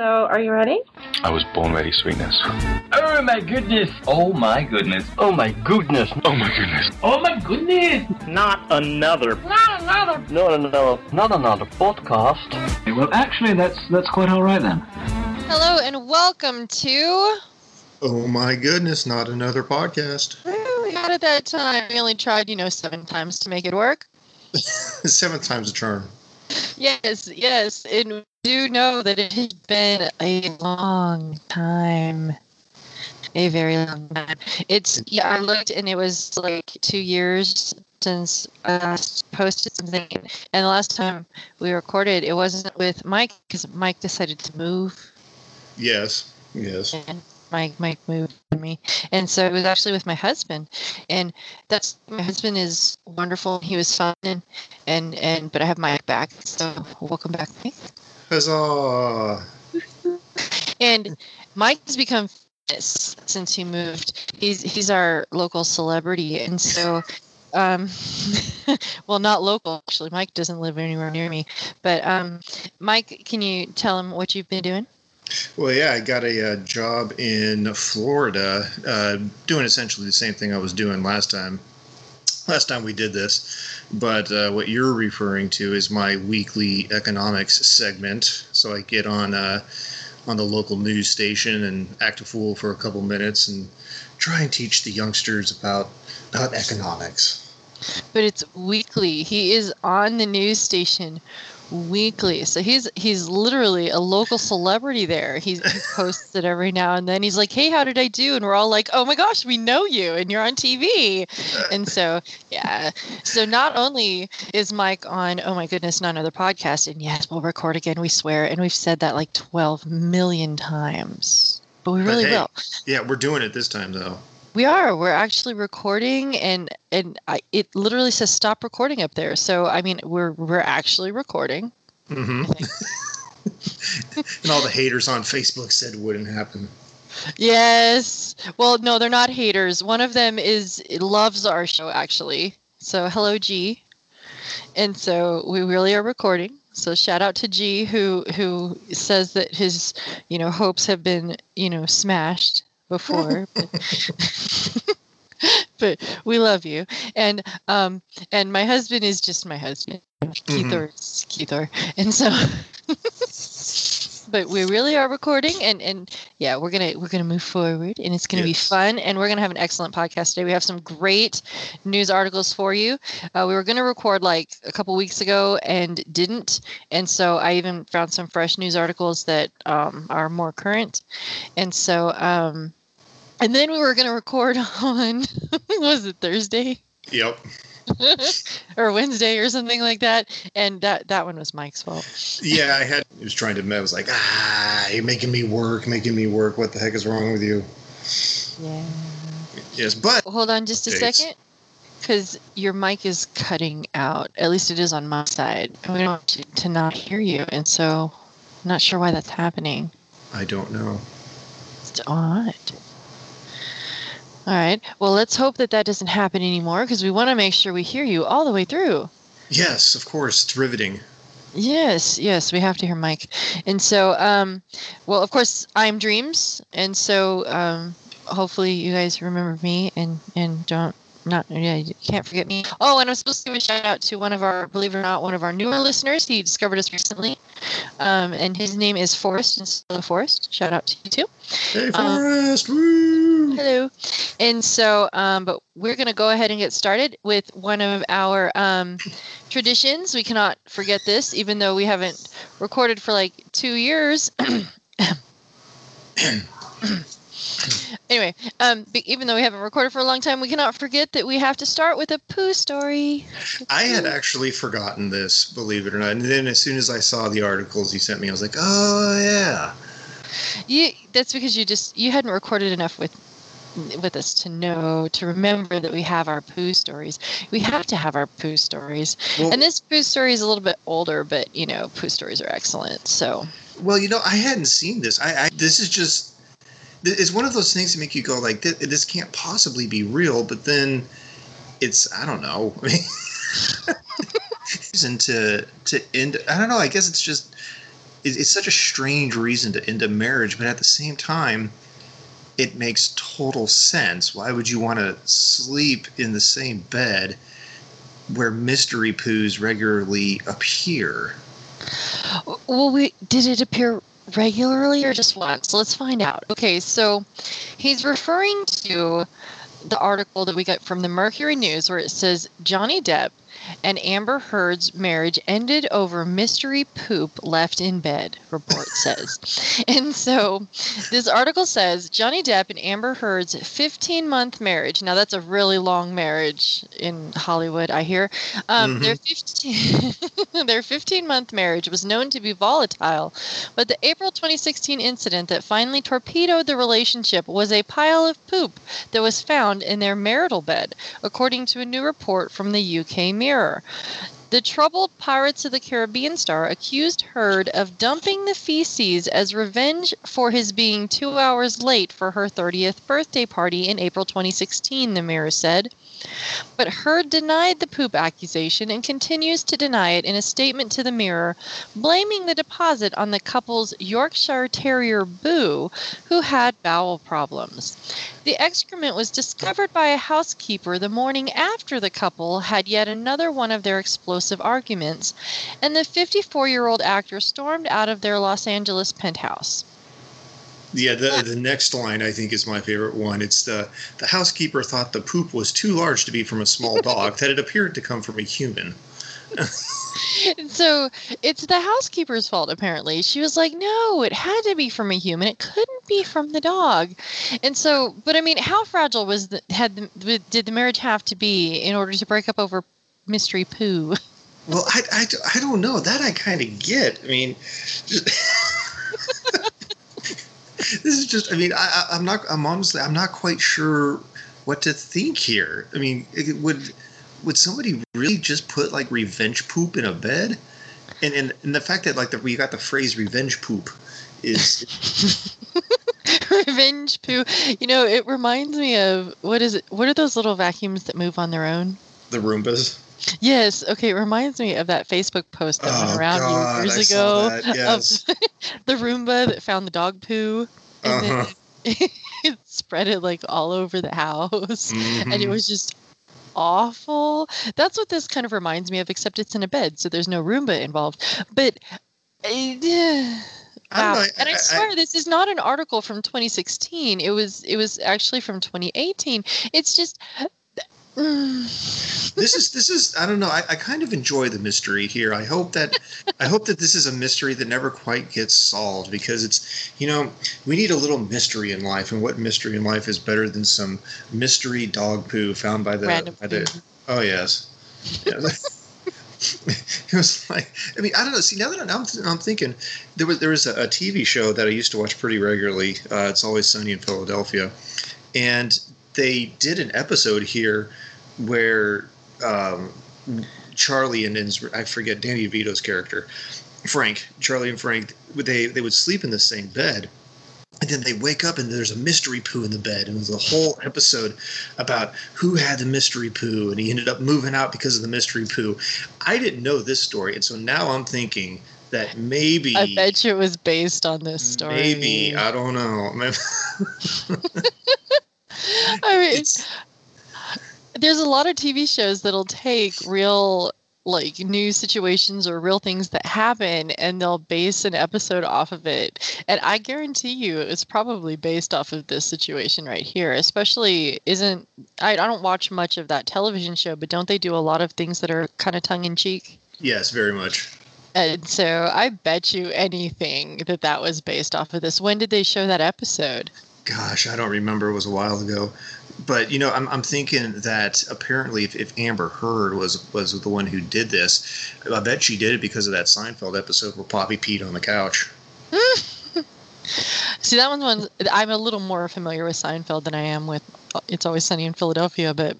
So, are you ready? I was born ready, sweetness. Oh my goodness. Oh my goodness. Oh my goodness. Oh my goodness. Oh my goodness. Not another. Not another. Not another. Not another podcast. Well, actually, that's that's quite all right then. Hello and welcome to. Oh my goodness, not another podcast. We got it that time. We only tried, you know, seven times to make it work. Seventh time's a charm. Yes, yes. And we do know that it has been a long time. A very long time. It's, yeah, I looked and it was like two years since I last posted something. And the last time we recorded, it wasn't with Mike because Mike decided to move. Yes, yes. and Mike Mike moved me, and so it was actually with my husband, and that's my husband is wonderful. He was fun, and and and but I have Mike back, so welcome back, Mike. Huzzah! And Mike has become famous since he moved. He's he's our local celebrity, and so. Um, well, not local actually. Mike doesn't live anywhere near me, but um, Mike, can you tell him what you've been doing? Well, yeah, I got a, uh job in Florida, uh, doing essentially the same thing I was doing last time. Last time we did this, but uh, what you're referring to is my weekly economics segment. So I get on uh, on the local news station and act a fool for a couple minutes and try and teach the youngsters about about economics. but it's weekly. He is on the news station weekly. So he's he's literally a local celebrity there. He's, he posts it every now and then. He's like, "Hey, how did I do?" And we're all like, "Oh my gosh, we know you, and you're on TV." And so yeah. So not only is Mike on, oh my goodness, not another podcast, and yes, we'll record again. We swear, and we've said that like twelve million times, but we But really hey, will. Yeah, we're doing it this time though. We are. We're actually recording, and and I, it literally says stop recording up there. So I mean, we're we're actually recording. hmm and all the haters on Facebook said it wouldn't happen. Yes. Well, no, they're not haters. One of them is loves our show actually. So hello, G. And so we really are recording. So shout out to G who who says that his you know hopes have been you know smashed before. but, but we love you. And um and my husband is just my husband. Keithor is Keithor. And so but we really are recording and and yeah we're gonna we're gonna move forward and it's gonna Yes. be fun and we're gonna have an excellent podcast today we have some great news articles for you uh, we were gonna record like a couple weeks ago and didn't and so i even found some fresh news articles that um, are more current and so um and then we were gonna record on was it thursday Yep. or wednesday or something like that and that that one was mike's fault Yeah, I had. He was trying to. I was like, ah, you're making me work, making me work. What the heck is wrong with you? yeah Yes, but Hold on just a Dates. second. Because your mic is cutting out. At least it is on my side. And we don't want to, to not hear you. And so I'm not sure why that's happening. I don't know. It's odd. All right. Well, let's hope that that doesn't happen anymore because we want to make sure we hear you all the way through. Yes, of course, it's riveting. Yes, yes, we have to hear Mike. And so, um, well, of course, I'm Dreams, and so um, hopefully you guys remember me and and don't not yeah you can't forget me. Oh, and I'm supposed to give a shout out to one of our believe it or not one of our newer listeners. He discovered us recently, um, and his name is Forrest and Solo Forrest. Shout out to you too. Hey, Um, Forrest! woo! Hello. And so, um, but we're going to go ahead and get started with one of our um, traditions. We cannot forget this, even though we haven't recorded for like two years. anyway, um, even though we haven't recorded for a long time, we cannot forget that we have to start with a poo story. I had actually forgotten this, believe it or not. And then as soon as I saw the articles you sent me, I was like, oh yeah. You, that's because you just you hadn't recorded enough with with us to know to remember that we have our poo stories. We have to have our poo stories. Well, And this poo story is a little bit older, but you know, poo stories are excellent. So well, you know, I hadn't seen this. I, I this is just it's one of those things that make you go like, this, this can't possibly be real. But then it's I don't know. I mean, reason to to end. I don't know. I guess it's just it, it's such a strange reason to end a marriage, but at the same time, it makes total sense. Why would you want to sleep in the same bed where mystery poos regularly appear? Well, we did it appear regularly or just once? Let's find out. Okay, so he's referring to the article that we got from the Mercury News where it says Johnny Depp and Amber Heard's marriage ended over mystery poop left in bed, report says. and so this article says Johnny Depp and Amber Heard's 15 month marriage. Now, that's a really long marriage in Hollywood, I hear. Um, Mhm. Their 15 their 15 month marriage was known to be volatile, but the April 2016 incident that finally torpedoed the relationship was a pile of poop that was found in their marital bed, according to a new report from the UK Mirror. The troubled Pirates of the Caribbean star accused Heard of dumping the feces as revenge for his being two hours late for her 30th birthday party in April 2016, the Mirror said. But Heard denied the poop accusation and continues to deny it in a statement to the Mirror, blaming the deposit on the couple's Yorkshire Terrier Boo, who had bowel problems. The excrement was discovered by a housekeeper the morning after the couple had yet another one of their explosive arguments, and the 54 year old actor stormed out of their Los Angeles penthouse. Yeah, the the next line I think is my favorite one. It's the the housekeeper thought the poop was too large to be from a small dog, that it appeared to come from a human. So it's the housekeeper's fault, apparently. She was like, no, it had to be from a human. It couldn't be from the dog. And so, but I mean, how fragile was the, had the, did the marriage have to be in order to break up over mystery poo? Well, I, I, I don't know. That I kind of get. I mean, this is just. I mean, I, I- I'm not. I'm honestly. I'm not quite sure what to think here. I mean, it, would would somebody really just put like revenge poop in a bed? And and, and the fact that like the, we got the phrase revenge poop is Revenge poo. You know, it reminds me of what is it? What are those little vacuums that move on their own? the Roombas. Yes. Okay. It reminds me of that Facebook post that Oh, went around God, years I saw ago that, yes. of the Roomba that found the dog poo. And Uh-huh. then it spread it like all over the house. And it Mhm. was just awful. That's what this kind of reminds me of, except it's in a bed, so there's no Roomba involved. But uh, I don't wow. and I, I- I- swear this is not an article from 2016. It was it was actually from 2018. It's just this is this is I don't know. I, I kind of enjoy the mystery here. I hope that I hope that this is a mystery that never quite gets solved because it's you know we need a little mystery in life, and what mystery in life is better than some mystery dog poo found by the random. by the poo. oh yes. Yeah. it was like I mean I don't know. See now that I'm, I'm thinking there was there was a, a TV show that I used to watch pretty regularly. Uh, it's always sunny in Philadelphia, and they did an episode here where um, Charlie and his, I forget Danny DeVito's character, Frank, Charlie and Frank, they they would sleep in the same bed. And then they wake up and there's a mystery poo in the bed. And there's a whole episode about who had the mystery poo. And he ended up moving out because of the mystery poo. I didn't know this story. And so now I'm thinking that maybe. I bet you it was based on this story. Maybe. I don't know. I mean, It's- there's a lot of TV shows that'll take real like news situations or real things that happen and they'll base an episode off of it. And I guarantee you it's probably based off of this situation right here. Especially isn't I, I don't watch much of that television show, but don't they do a lot of things that are kind of tongue in cheek? yes, very much. And so I bet you anything that that was based off of this. When did they show that episode? Gosh, I don't remember. It was a while ago. But you know, I'm, I'm thinking that apparently, if, if Amber Heard was was the one who did this, I bet she did it because of that Seinfeld episode where Poppy peed on the couch. See, that one's one I'm a little more familiar with Seinfeld than I am with It's Always Sunny in Philadelphia, but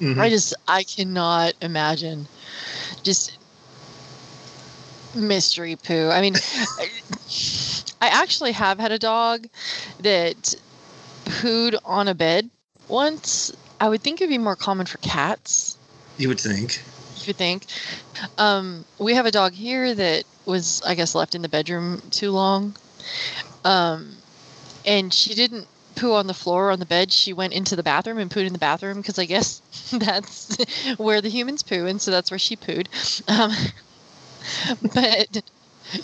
Mhm. I just I cannot imagine just mystery poo. I mean, I actually have had a dog that pooed on a bed once. I would think it'd be more common for cats. You would think. You would think. Um, we have a dog here that was I guess left in the bedroom too long. Um, and she didn't poo on the floor on the bed. She went into the bathroom and pooed in the bathroom because I guess that's where the humans poo, and so that's where she pooed. Um, but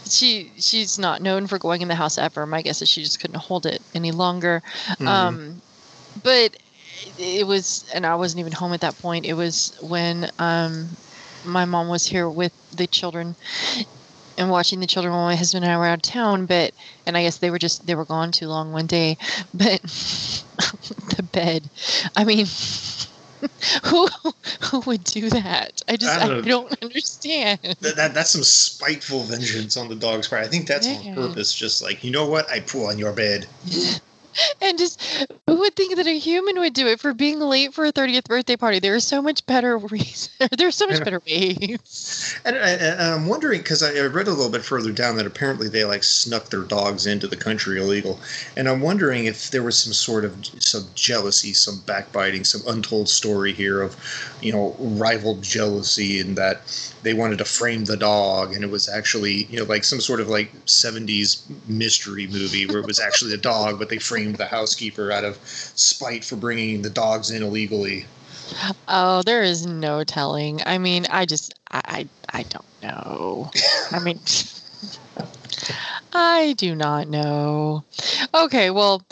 she she's not known for going in the house ever. My guess is she just couldn't hold it any longer. Mhm. Um, but it was, and I wasn't even home at that point. It was when um, my mom was here with the children and watching the children while my husband and I were out of town. But and I guess they were just they were gone too long one day. But the bed, I mean. Who, who would do that? I just I I don't don't, understand. That, that, that's some spiteful vengeance on the dog's part. I think that's on purpose. Just like, you know what? I poo on your bed. And just who would think that a human would do it for being late for a 30th birthday party? There are so much better reasons. There's so much better ways. And, I, and I'm wondering because I I read a little bit further down that apparently they like snuck their dogs into the country illegal, and I'm wondering if there was some sort of some jealousy, some backbiting, some untold story here of, you know, rival jealousy, in that they wanted to frame the dog, and it was actually you know like some sort of like 70s mystery movie where it was actually a dog, but they framed the housekeeper out of spite for bringing the dogs in illegally. Oh, there is no telling. I mean, I just I I, I don't know. I mean I do not know. Okay, well,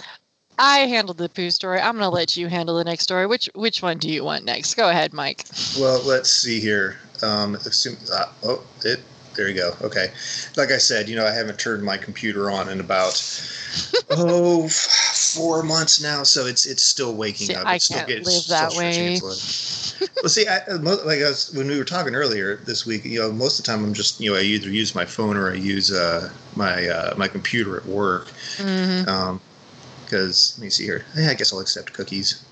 I handled the poo story. I'm gonna let you handle the next story. Which which one do you want next? Go ahead, Mike. Well, let's see here. Um, assume, uh, oh, it. There you go. Okay. Like I said, you know, I haven't turned my computer on in about oh four months now, so it's it's still waking See, up. I It's still can't getting- live still that way. well, see, I, uh, like I was, when we were talking earlier this week, you know, most of the time I'm just, you know, I either use my phone or I use uh, my uh, my computer at work. hmm Um, because let me see here. I guess I'll accept cookies.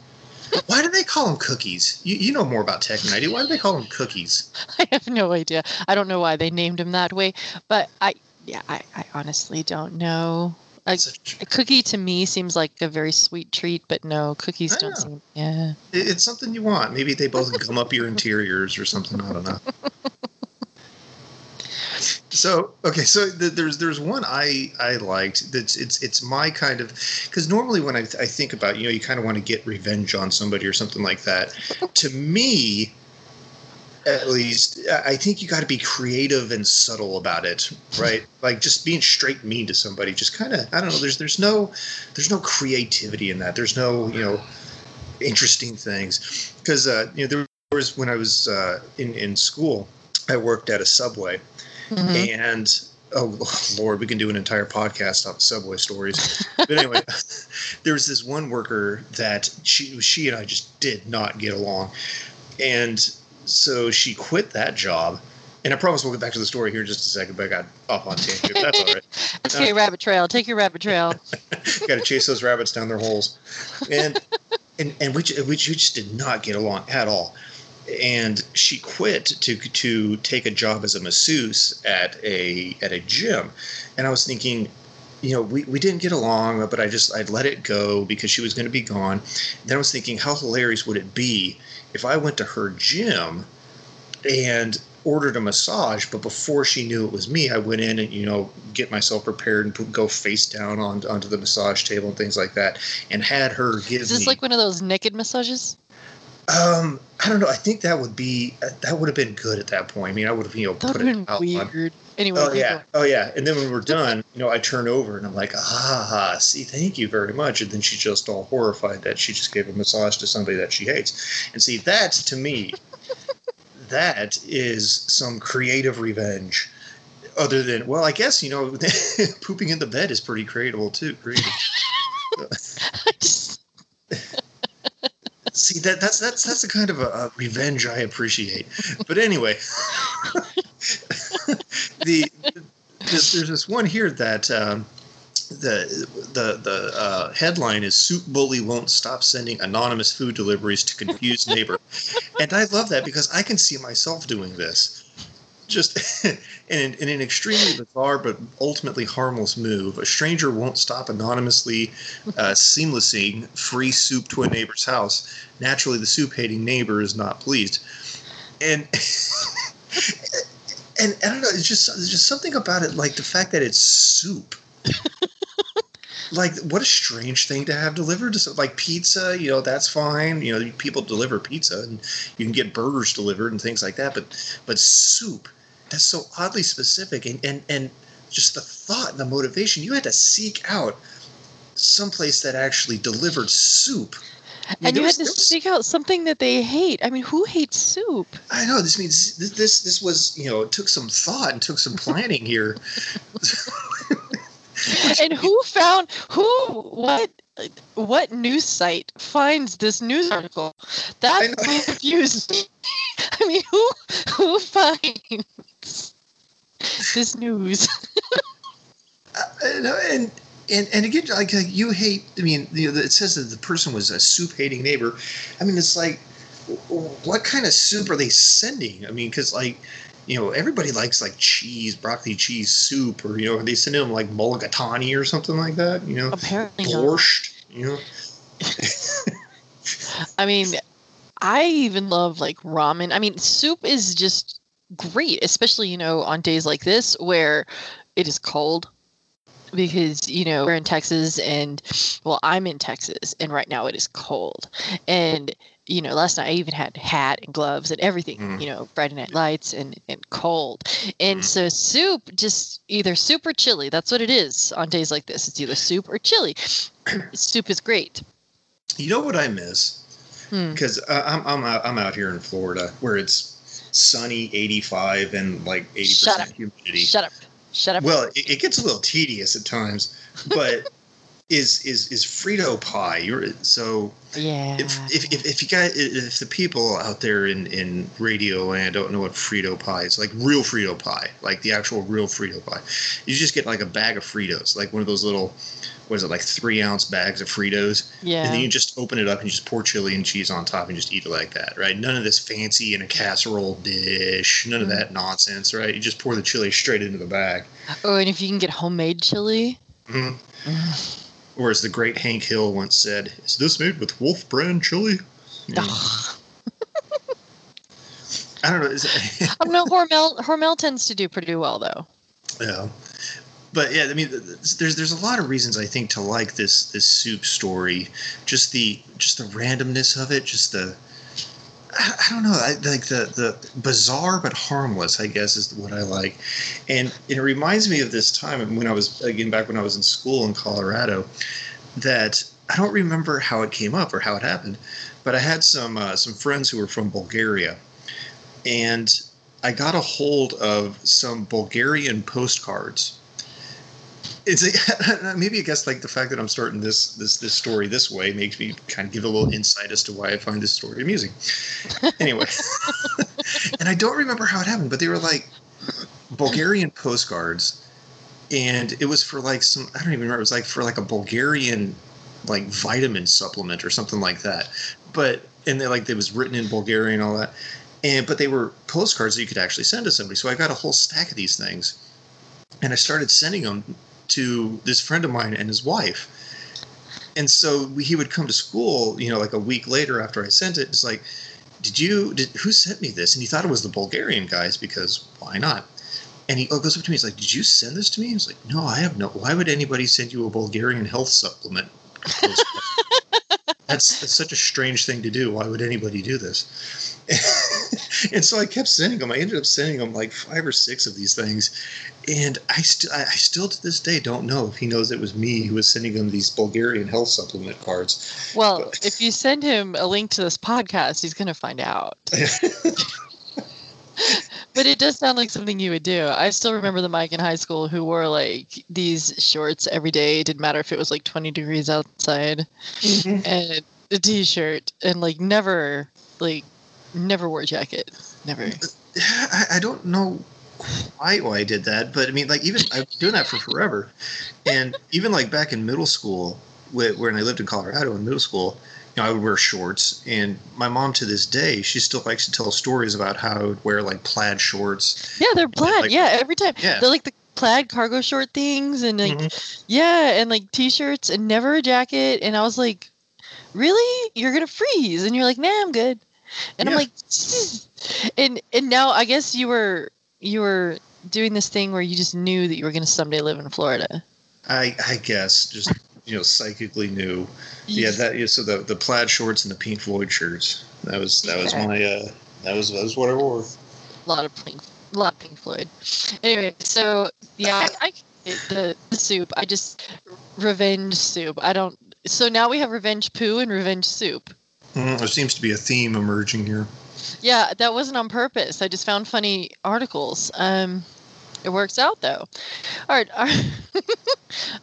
Why do they call them cookies? You, you know more about tech than I do. Why do they call them cookies? I have no idea. I don't know why they named him that way, but I yeah, I, I honestly don't know. A, a cookie to me seems like a very sweet treat, but no, cookies don't seem. Yeah. It- It's something you want. Maybe they both gum up your interiors or something. I don't know. So okay, so th- there's there's one I I liked. That's it's it's my kind of because normally when I, I think about you know you kind of want to get revenge on somebody or something like that. to me, at least, I I think you got to be creative and subtle about it, right? like just being straight mean to somebody, just kind of I don't know. There's there's no there's no creativity in that. There's no you know interesting things because uh, you know there was when I was uh, in in school, I worked at a subway, Mhm. and oh lord, we can do an entire podcast on subway stories. But anyway, there was this one worker that she she and I just did not get along, and so she quit that job. And I promise we'll get back to the story here in just a second, but I got off on tangent. That's all right. Okay, rabbit trail. Take your rabbit trail. got to chase those rabbits down their holes, and and and we ju- we just did not get along at all. And she quit to to take a job as a masseuse at a at a gym, and I was thinking, you know, we, we didn't get along, but I just I'd let it go because she was going to be gone. Then I was thinking, how hilarious would it be if I went to her gym and ordered a massage, but before she knew it was me, I went in and you know get myself prepared and put, go face down on, onto the massage table and things like that, and had her give Is this me. like one of those naked massages? Um, I don't know. I think that would be that would have been good at that point. I mean, I would have you know That put it out on. weird. Anyway, Oh yeah, going. oh yeah. And then when we're done, you know, I turn over and I'm like, ah, see, thank you very much. And then she's just all horrified that she just gave a massage to somebody that she hates. And see, that to me, that is some creative revenge. Other than, well, I guess you know, pooping in the bed is pretty creative too. Creative. I just- See that that's that's that's the kind of a, a revenge I appreciate. But anyway, the there's, there's this one here that um, the the the uh, headline is "Soup Bully Won't Stop Sending Anonymous Food Deliveries to Confused Neighbor," and I love that because I can see myself doing this. Just in, in an extremely bizarre but ultimately harmless move, a stranger won't stop anonymously uh, seamlessing free soup to a neighbor's house. Naturally, the soup hating neighbor is not pleased. And and I don't know. It's just there's just something about it, like the fact that it's soup. like what a strange thing to have delivered. Like pizza, you know, that's fine. You know, people deliver pizza, and you can get burgers delivered and things like that. But but soup, that's so oddly specific, and and and just the thought and the motivation. You had to seek out someplace that actually delivered soup. I mean, and you there had to was- seek out something that they hate. I mean, who hates soup? I know this means this, this this was you know it took some thought and took some planning here. and who found who what what news site finds this news article? That confused me. I mean, who who finds this news? Uh, and, and and again, like, like you hate. I mean, you know, it says that the person was a soup hating neighbor. I mean, it's like, what kind of soup are they sending? I mean, because like, you know, everybody likes like cheese, broccoli cheese soup, or you know, are they sending them like mulligatawny or something like that? You know, Apparently not. You know, I mean, I even love like ramen. I mean, soup is just great, especially you know on days like this where it is cold. Because you know we're in Texas, and well, I'm in Texas, and right now it is cold. And you know, last night I even had hat and gloves and everything. Mm. You know, Friday night lights and and cold. And Mm. so soup, just either soup or chili. That's what it is on days like this. It's either soup or chili. soup is great. you know what I miss? Hmm. because uh, I'm I'm out, I'm out here in Florida where it's sunny, 85, and like 80 Shut up. percent humidity. Shut up. Shut up. Well, it, it gets a little tedious at times, but is is is Frito pie? You're so yeah. if if if, if you got if the people out there in in radio land don't know what Frito pie is, like real Frito pie, like the actual real Frito pie, you just get like a bag of Fritos, like one of those little. What is it like three ounce bags of Fritos? yeah. And then you just open it up and you just pour chili and cheese on top and just eat it like that, right? None of this fancy in a casserole dish, none of Mm. that nonsense, right? You just pour the chili straight into the bag. Oh, and if you can get homemade chili. Mhm. Mm. Or as the great Hank Hill once said, "Is this made with Wolf brand chili?" I don't know. is- I don't know. Hormel Hormel tends to do pretty well though. yeah, but yeah, I mean, th- th- there's there's a lot of reasons I think to like this this soup story. Just the just the randomness of it, just the I, I don't know, I, like the the bizarre but harmless, I guess, is what I like, and it reminds me of this time when I was again back when I was in school in Colorado, that I don't remember how it came up or how it happened, but I had some uh, some friends who were from Bulgaria, and I got a hold of some Bulgarian postcards. It's a, maybe I guess like the fact that I'm starting this this this story this way makes me kind of give a little insight as to why I find this story amusing. Anyway, and I don't remember how it happened, but they were like Bulgarian postcards, and it was for like some I don't even remember. It was like for like a Bulgarian like vitamin supplement or something like that. But and they like it was written in Bulgarian and all that and but they were postcards that you could actually send to somebody. So I got a whole stack of these things, and I started sending them to this friend of mine and his wife. And so we, he would come to school, you know, like a week later after I sent it. It's like, did you? Did who sent me this? And he thought it was the Bulgarian guys because why not? And he oh, goes up to me. He's like, "Did you send this to me?" He's like, "No, I have no. Why would anybody send you a Bulgarian health supplement?" that's, that's such a strange thing to do. Why would anybody do this? and so I kept sending them. I ended up sending him like five or six of these things, and I still, I I still to this day don't know if he knows it was me who was sending him these Bulgarian health supplement cards. Well, But- if you send him a link to this podcast, he's gonna find out. But it does sound like something you would do. I still remember the Mike in high school who wore like these shorts every day. It didn't matter if it was like 20 degrees outside, mm-hmm. and a t-shirt, and like never, like, never wore a jacket. Never. I, I don't know quite why I did that, but I mean, like even I've been doing that for forever, and even like back in middle school, when I lived in Colorado in middle school, you know, I would wear shorts, and my mom to this day, she still likes to tell stories about how I would wear like plaid shorts. Yeah, they're plaid. like- yeah, every time. Yeah. They're like the plaid cargo short things, and like Mhm. yeah, and like t-shirts, and never a jacket. And I was like, really? You're gonna freeze? And you're like, nah, I'm good. And I'm like, and and now I guess you were you were doing this thing where you just knew that you were going to someday live in Florida. I I guess just you know psychically knew. Yeah, that yeah. So the the plaid shorts and the Pink Floyd shirts. That was that was Yeah. my uh that was that was what I wore. a lot of Pink, a lot of Pink Floyd. Anyway, so yeah, I, I the, the soup. I just revenge soup. I don't. So now we have revenge poo and revenge soup. Mm, there seems to be a theme emerging here. Yeah, that wasn't on purpose. I just found funny articles. Um, it works out though. All right, our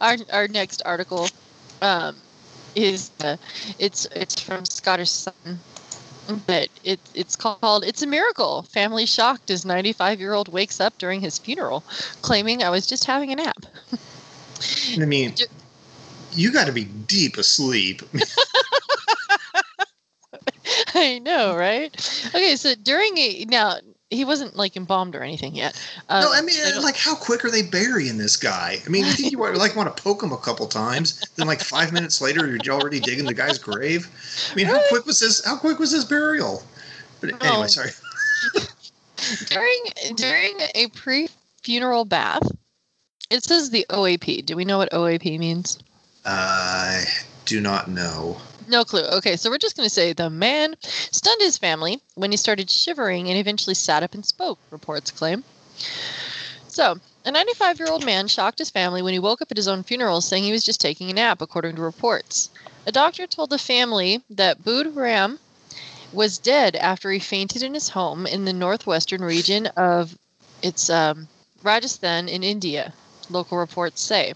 our, our next article um, is uh, it's it's from Scottish Sun, but it it's called "It's a Miracle." Family shocked as 95 year old wakes up during his funeral, claiming I was just having a nap. I mean, you got to be deep asleep. I know, right? Okay, so during a now he wasn't like embalmed or anything yet. Um, no, I mean, like, how quick are they burying this guy? I mean, you think you like want to poke him a couple times, then like five minutes later, you're already digging the guy's grave. I mean, how quick was this? How quick was this burial? But anyway, Oh. sorry. during during a pre-funeral bath it says the oap do we know what oap means I do not know. No clue. Okay so we're just going to say the man stunned his family when he started shivering and eventually sat up and spoke reports claim. So a 95 year old man shocked his family when he woke up at his own funeral saying he was just taking a nap according to reports. A doctor told the family that Bood Ram was dead after he fainted in his home in the northwestern region of its um, Rajasthan in India, local reports say.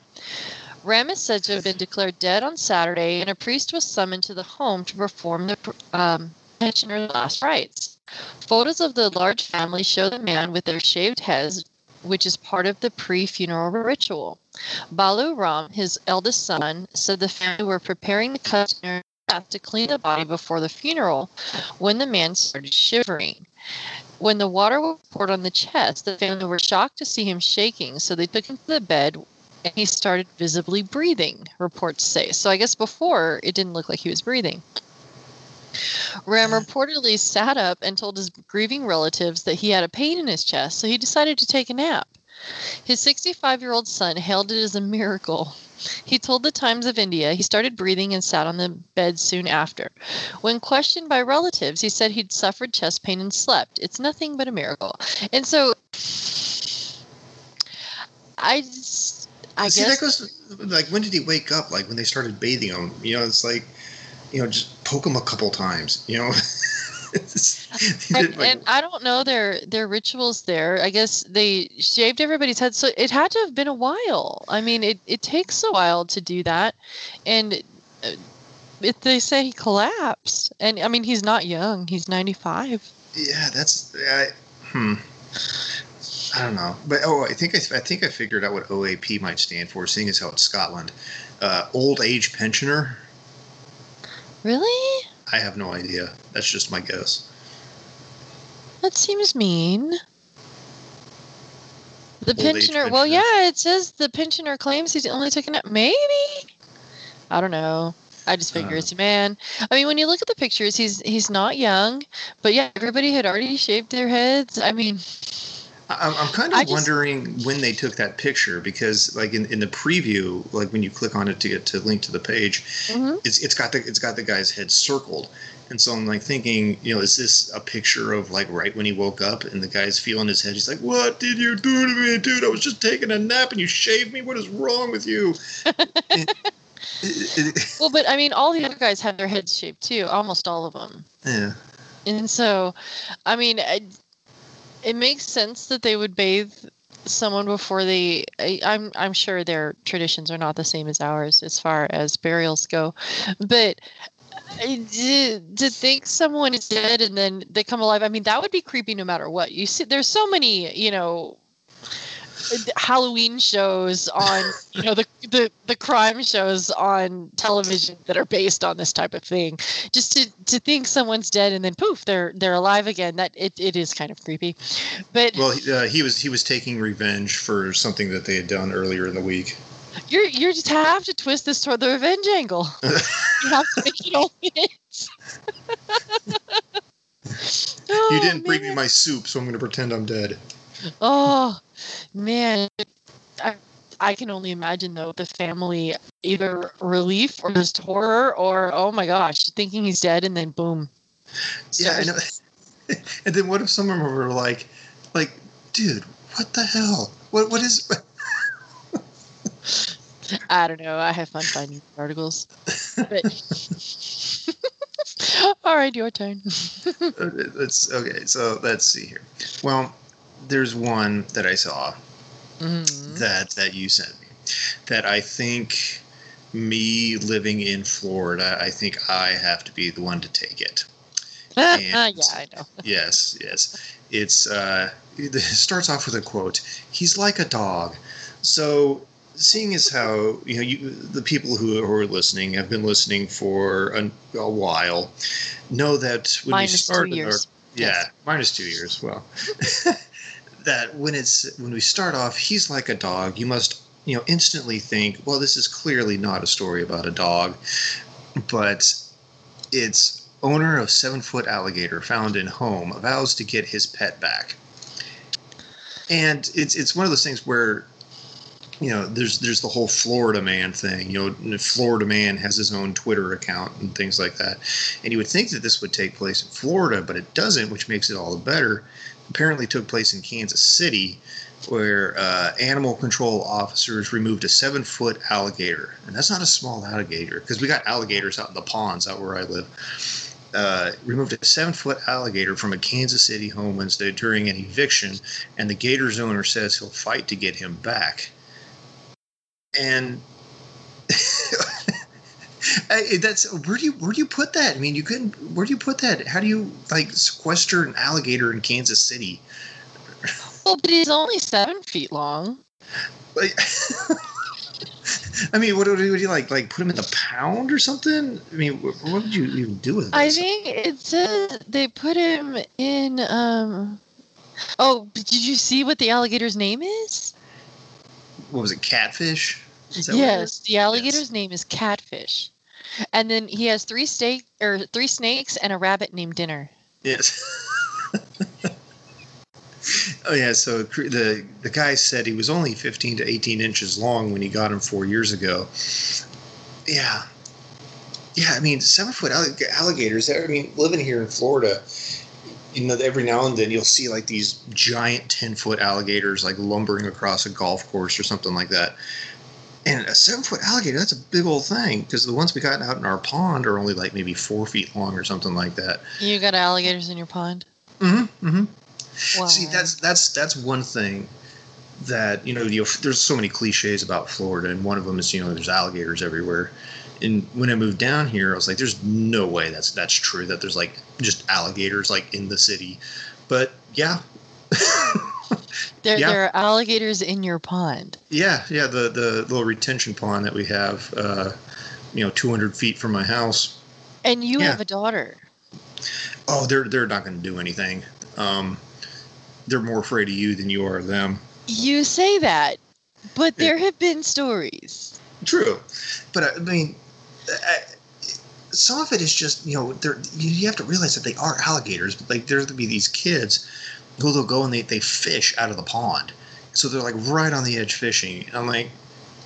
Ram is said to have been declared dead on Saturday, and a priest was summoned to the home to perform the um, pensioner's last rites. Photos of the large family show the man with their shaved heads, which is part of the pre funeral ritual. Balu Ram, his eldest son, said the family were preparing the customary bath to clean the body before the funeral when the man started shivering. When the water was poured on the chest, the family were shocked to see him shaking, so they took him to the bed and he started visibly breathing, reports say. So I guess before it didn't look like he was breathing. Ram reportedly sat up and told his grieving relatives that he had a pain in his chest, so he decided to take a nap. His 65 year old son hailed it as a miracle. He told the Times of India he started breathing and sat on the bed soon after. When questioned by relatives, he said he'd suffered chest pain and slept. It's nothing but a miracle. And so I I See, guess that goes like when did he wake up? Like when they started bathing him? You know, it's like, you know, just poke him a couple times. You know, and, and I don't know their their rituals there. I guess they shaved everybody's head, so it had to have been a while. I mean, it it takes a while to do that, and uh, it, they say he collapsed. And I mean, he's not young; he's ninety five. yeah, that's I, hmm. I don't know, but oh, I think I, I think I figured out what OAP might stand for, seeing as how it's Scotland. Uh, old age pensioner. Really? I have no idea. That's just my guess. That seems mean. The Old pensioner. Well, pensioner. yeah, it says the pensioner claims he's only taken it. Maybe. I don't know. I just figure Uh. it's a man. I mean, when you look at the pictures, he's he's not young, but yeah, everybody had already shaved their heads. I mean, I'm, I'm kind of just- wondering when they took that picture because, like in, in the preview, like when you click on it to get to link to the page, Mhm. it's it's got the it's got the guy's head circled, and so I'm like thinking, you know, is this a picture of like right when he woke up and the guy's feeling his head? He's like, "What did you do to me, dude? I was just taking a nap and you shaved me. What is wrong with you?" It- it- it- well, but I mean, all the other guys have their heads shaved too, almost all of them. yeah, And so, I mean, I, it makes sense that they would bathe someone before they. I, I'm I'm sure their traditions are not the same as ours as far as burials go, but to, to think someone is dead and then they come alive. I mean, that would be creepy no matter what. You see, there's so many, you know. Halloween shows on you know the, the the crime shows on television that are based on this type of thing just to to think someone's dead and then poof they're they're alive again that it, it is kind of creepy but well, he- uh, he was he was taking revenge for something that they had done earlier in the week. you're you just have to twist this toward the revenge angle you have to make it all fit you Oh, didn't bring me my soup, so I'm going to pretend I'm dead. Oh man, I, I can only imagine though the family either relief or just horror or oh my gosh, thinking he's dead and then boom. Yeah, I know. and then what if some of them were like, like, dude, what the hell? What what is? I don't know. I have fun finding articles. But all right, your turn. Let's okay. So let's see here. Well, there's one that I saw Mhm. that that you sent me that I think me living in Florida, I think I have to be the one to take it. yeah, I know. Yes, yes. It's uh, it starts off with a quote. He's like a dog. So, seeing as how you know you, the people who are listening have been listening for a, a while, know that when Minus we two started our years. yeah Yes. minus two years. Well, that when it's when we start off, he's like a dog. You must you know instantly think, well, this is clearly not a story about a dog, but it's owner of seven foot alligator found in home vows to get his pet back. And it's it's one of those things where you know there's there's the whole Florida man thing. You know, Florida man has his own Twitter account and things like that. And you would think that this would take place in Florida, but it doesn't, which makes it all the better. Apparently, took place in Kansas City, where uh, animal control officers removed a seven foot alligator, and that's not a small alligator because we got alligators out in the ponds out where I live. Uh, removed a seven foot alligator from a Kansas City home Wednesday during an eviction, and the gator's owner says he'll fight to get him back. And I, that's where do you where do you put that? I mean, you couldn't. Where do you put that? How do you like sequester an alligator in Kansas City? Well, but he's only seven feet long. Like, I mean, what would you, like? Like put him in the pound or something? I mean, what, what would you even do with this? I think it says they put him in. Um. Oh, did you see what the alligator's name is? what was it? Catfish? Is that what it Yes, the alligator's name is Catfish, and then he has three steak or three snakes and a rabbit named Dinner. Yes. oh yeah. So the the guy said he was only 15 to 18 inches long when he got him four years ago. Yeah. Yeah. I mean, seven foot alligators. I mean, living here in Florida, you know, every now and then you'll see like these giant 10 foot alligators like lumbering across a golf course or something like that. And a seven foot alligator, that's a big old thing because the ones we got out in our pond are only like maybe four feet long or something like that. You got alligators in your pond? Mm-hmm. mm-hmm. Wow. See, that's that's that's one thing that you know. You there's so many cliches about Florida, and one of them is you know there's alligators everywhere. And when I moved down here, I was like, "There's no way that's that's true. That there's like just alligators like in the city." But yeah, there, yeah. there are alligators in your pond. yeah, yeah. The the little retention pond that we have, uh, you know, 200 feet from my house. And you Yeah. have a daughter. Oh, they're they're not going to do anything. Um, they're more afraid of you than you are of them. You say that, but there have been stories. True, but I mean, I, some of it is just you know they're you, have to realize that they are alligators. But like there's gonna be these kids who they'll go and they they fish out of the pond, so they're like right on the edge fishing. And I'm like,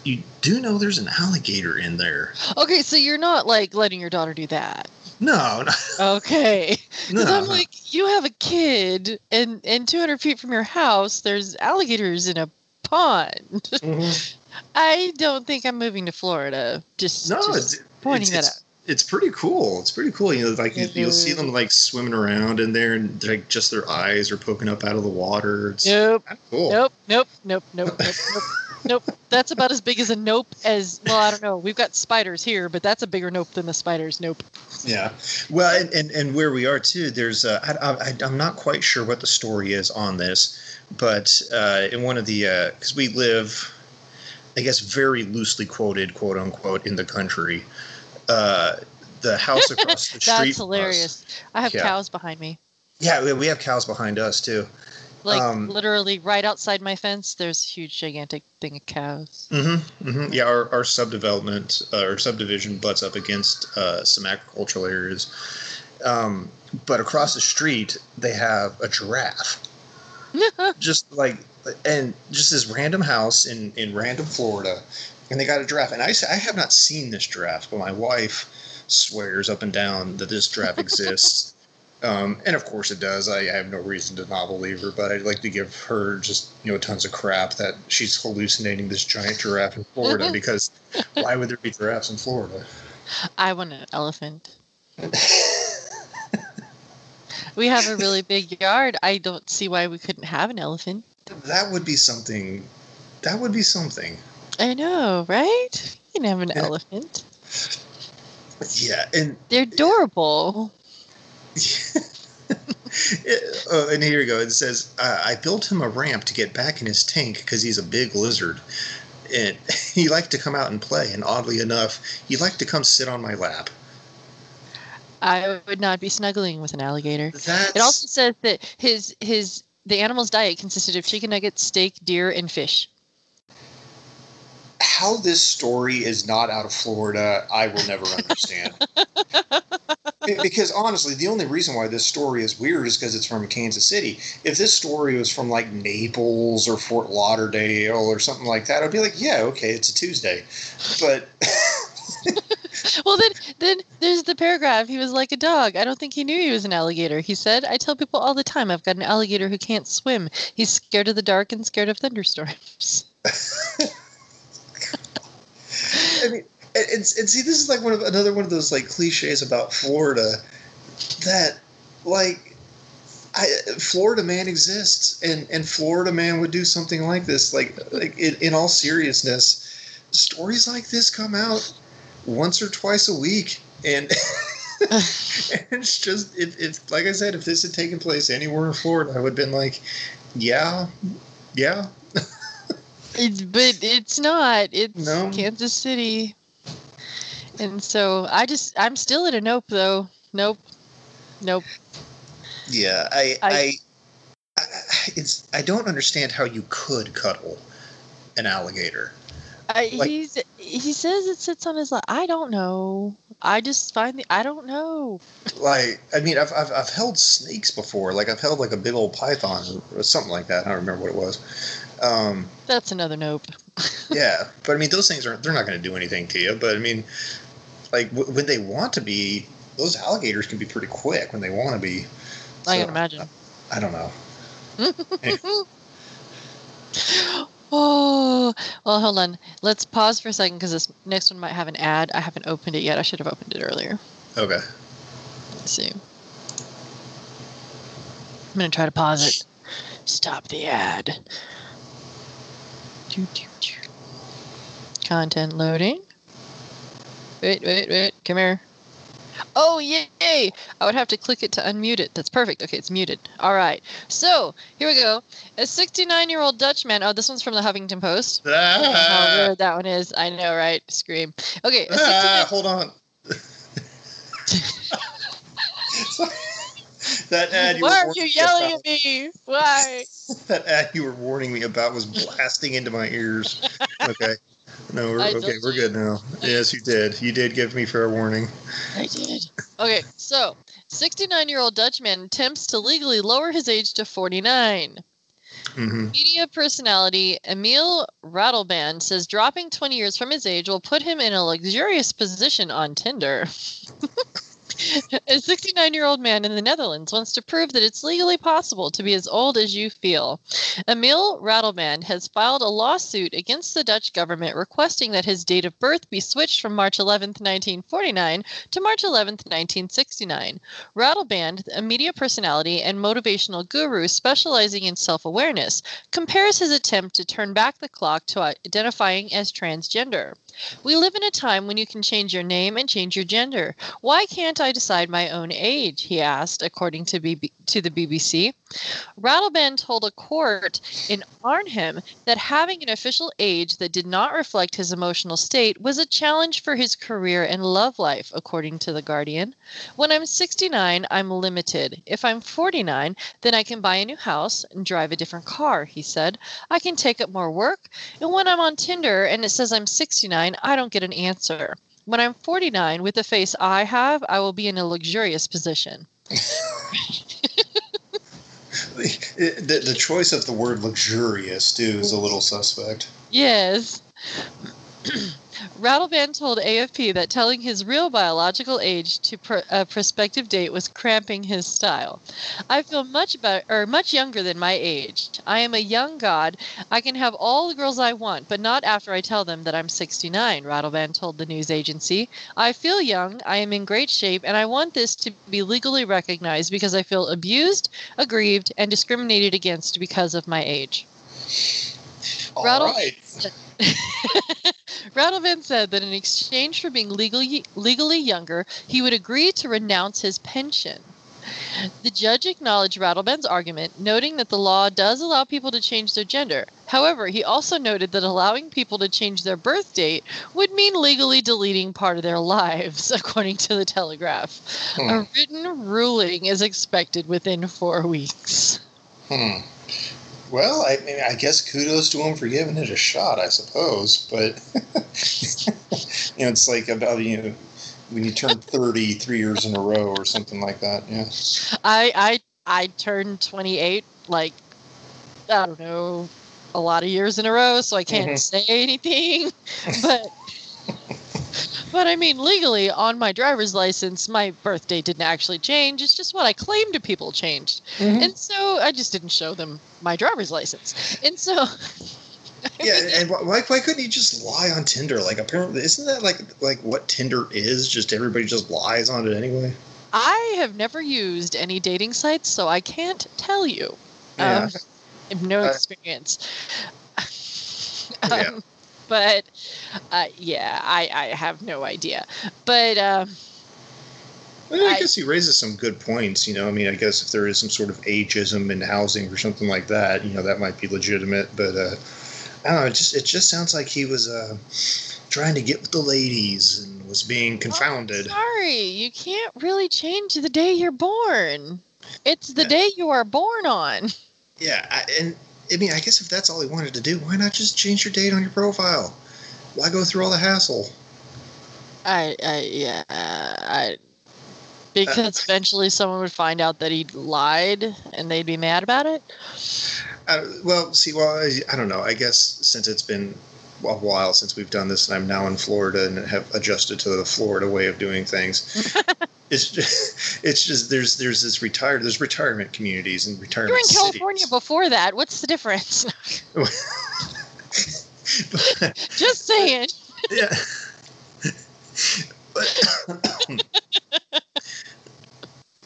you do know there's an alligator in there? Okay, so you're not like letting your daughter do that. No, no, Okay. no. Because I'm no. like, you have a kid, and and 200 feet from your house, there's alligators in a pond. Mhm. I don't think I'm moving to Florida. Just, no, just it's, pointing it's, that it's, it's pretty cool. It's pretty cool. You know, like you, you'll see them like swimming around in there, and like just their eyes are poking up out of the water. It's Nope. cool. Nope. Nope. Nope. Nope. Nope. Nope. That's about as big as a nope as well. I don't know. We've got spiders here, but that's a bigger nope than the spiders. Nope. Yeah, well, and, and, and where we are too, there's uh, I, I, I'm not quite sure what the story is on this, but uh, in one of the because we live, I guess, very loosely quoted, quote unquote, in the country. Uh, the house across the street. That's hilarious. I have Yeah. cows behind me. Yeah, we- we have cows behind us too. Like Um, literally right outside my fence, there's a huge, gigantic thing of cows. Mm-hmm, hmm Yeah, our, our subdevelopment, uh, our subdivision butts up against uh, some agricultural areas. Um, but across the street, they have a giraffe. just like and just this random house in in random Florida, and they got a giraffe. And I say I have not seen this giraffe, but my wife swears up and down that this giraffe exists. Um, and of course it does. I, I have no reason to not believe her, but I'd like to give her just you know tons of crap that she's hallucinating this giant giraffe in Florida because why would there be giraffes in Florida? I want an elephant. we have a really big yard. I don't see why we couldn't have an elephant. That would be something. That would be something. I know, right? You can have an Yeah. elephant. Yeah, and They're adorable. oh, and here you go. It says, uh, I built him a ramp to get back in his tank because he's a big lizard. And he liked to come out and play. And oddly enough, he liked to come sit on my lap. I would not be snuggling with an alligator. That's, It also says that his his the animal's diet consisted of chicken nuggets, steak, deer, and fish. How this story is not out of Florida, I will never understand. Because honestly, the only reason why this story is weird is because it's from Kansas City. If this story was from like Naples or Fort Lauderdale or something like that, I'd be like, yeah, okay, it's a Tuesday. But Well, then then there's the paragraph. He was like a dog. I don't think he knew he was an alligator. He said, "I tell people all the time I've got an alligator who can't swim. He's scared of the dark and scared of thunderstorms." I mean, and, and, see, this is like one of another one of those like cliches about Florida that like I, Florida man exists, and and Florida man would do something like this. Like like in, in all seriousness, stories like this come out once or twice a week, and. and it's just if, if like I said, if this had taken place anywhere in Florida, I would have been like, yeah, yeah, It's, but it's not. It's No. Kansas City. And so I just I'm still at a nope though. Nope. Nope. Yeah, I, I- I, I, it's I don't understand how you could cuddle an alligator. I, Like- he's he says it sits on his lap. I don't know. I just find the I don't know. Like, I mean, I've, I've I've held snakes before. Like, I've held like a big old python or something like that. I don't remember what it was. Um, That's another nope. yeah, but I mean, those things aren't. They're not going to do anything to you. But I mean, like w- when they want to be, those alligators can be pretty quick when they want to be. I can imagine. I don't know. Oh, well, hold on. Let's pause for a second because this next one might have an ad. I haven't opened it yet. I should have opened it earlier. Okay. Let's see. I'm going to try to pause it. Stop the ad. Content loading. Wait, wait, wait. Come here. Oh, yay! I would have to click it to unmute it. That's perfect. Okay, it's muted. All right. So, here we go. A 69 year old Dutch man. Oh, this one's from the Huffington Post. How Ah, weird that one is. I know, right? Scream. Okay, a 69 ah, hold on. that ad you Why are you yelling about- at me? Why? That ad you were warning me about was blasting into my ears. Okay. No, we're I okay. We're good now. Yes, you did. You did give me fair warning. I did. Okay, so 69 year old Dutchman attempts to legally lower his age to 49. hmm Media personality Emile Ratelband says dropping 20 years from his age will put him in a luxurious position on Tinder. a 69 year old man in the Netherlands wants to prove that it's legally possible to be as old as you feel. Emile Ratelband has filed a lawsuit against the Dutch government requesting that his date of birth be switched from March 11, 1949 to March 11, 1969. Ratelband, a media personality and motivational guru specializing in self awareness, compares his attempt to turn back the clock to identifying as transgender. We live in a time when you can change your name and change your gender. Why can't I decide my own age? He asked, according to, to the BBC. Ratelband told a court in Arnhem that having an official age that did not reflect his emotional state was a challenge for his career and love life, according to The Guardian. When I'm 69, I'm limited. If I'm 49, then I can buy a new house and drive a different car, he said. I can take up more work. And when I'm on Tinder and it says I'm 69, I don't get an answer. When I'm 49, with the face I have, I will be in a luxurious position. It, the, the choice of the word luxurious too is a little suspect. Yes. Ratelband told AFP that telling his real biological age to pr- a prospective date was cramping his style. I feel much better, or much younger than my age. I am a young god. I can have all the girls I want, but not after I tell them that I'm 69. Ratelband told the news agency. I feel young. I am in great shape, and I want this to be legally recognized because I feel abused, aggrieved, and discriminated against because of my age. All Rattle- right. Rattlevan said that in exchange for being legally legally younger, he would agree to renounce his pension. The judge acknowledged Rattleban's argument, noting that the law does allow people to change their gender. However, he also noted that allowing people to change their birth date would mean legally deleting part of their lives, according to the Telegraph. Hmm. A written ruling is expected within four weeks. Hmm. Well, I mean, I guess kudos to him for giving it a shot, I suppose. But you know, it's like about you know when you turn thirty three years in a row or something like that. Yeah. I I I turned 28 like I don't know a lot of years in a row, so I can't Mhm. say anything. but but I mean legally on my driver's license, my birthday didn't actually change. It's just what I claimed to people changed, and so I just didn't show them my driver's license, and so. Yeah, and why, why why couldn't he just lie on Tinder? Like, apparently, isn't that like like what Tinder is? Just everybody just lies on it anyway. I have never used any dating sites, so I can't tell you. Yeah. Um, I have no Uh, experience. um, Yeah. But uh, yeah, I, I have no idea. But um, Well, I, guess he raises some good points. You know, I mean, I guess if there is some sort of ageism in housing or something like that, you know, that might be legitimate. But uh, I don't know. It just it just sounds like he was uh, trying to get with the ladies and was being confounded. sorry, you can't really change the day you're born. It's the Yeah. day you are born on. Yeah, I, and I mean, I guess if that's all he wanted to do, why not just change your date on your profile? Why go through all the hassle? I, I yeah, I because eventually someone would find out that he lied and they'd be mad about it. Uh, well, see, well, I, I don't know. I guess since it's been a while since we've done this, and I'm now in Florida and have adjusted to the Florida way of doing things. it's just, it's just there's there's this retired there's retirement communities and retirement. You were in California before that. What's the difference? Just saying. yeah. But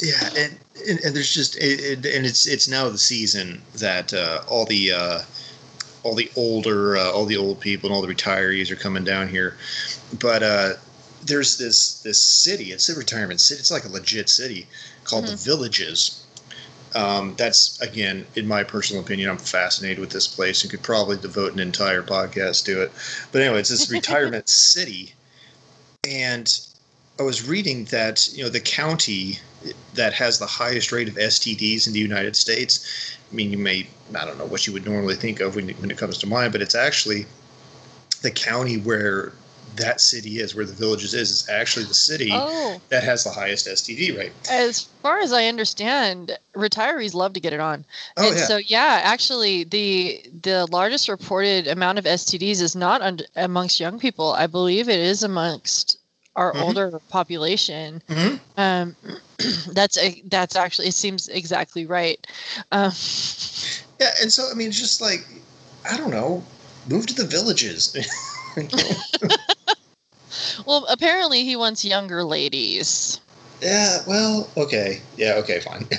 yeah, and, and and there's just it, it- and it's it's now the season that uh, all the uh, all the older uh, all the old people and all the retirees are coming down here, but uh, there's this this city. It's a retirement city. It's like a legit city called the Villages. Um, that's again, in my personal opinion, I'm fascinated with this place and could probably devote an entire podcast to it. But anyway, it's this retirement city, and I was reading that you know the county that has the highest rate of STDs in the United States. I mean, you may I don't know what you would normally think of when, when it comes to mine, but it's actually the county where that city is, where the villages is, is actually the city Oh, that has the highest STD rate. as far as I understand, retirees love to get it on. Oh and yeah, so yeah, actually the the largest reported amount of STDs is not un- amongst young people. I believe it is amongst our Mhm. older population. Mhm. Um, that's a, that's actually it seems exactly right. Um, yeah, and so I mean, it's just like I don't know, move to the villages. well, apparently he wants younger ladies. yeah, well, okay, yeah, okay, fine.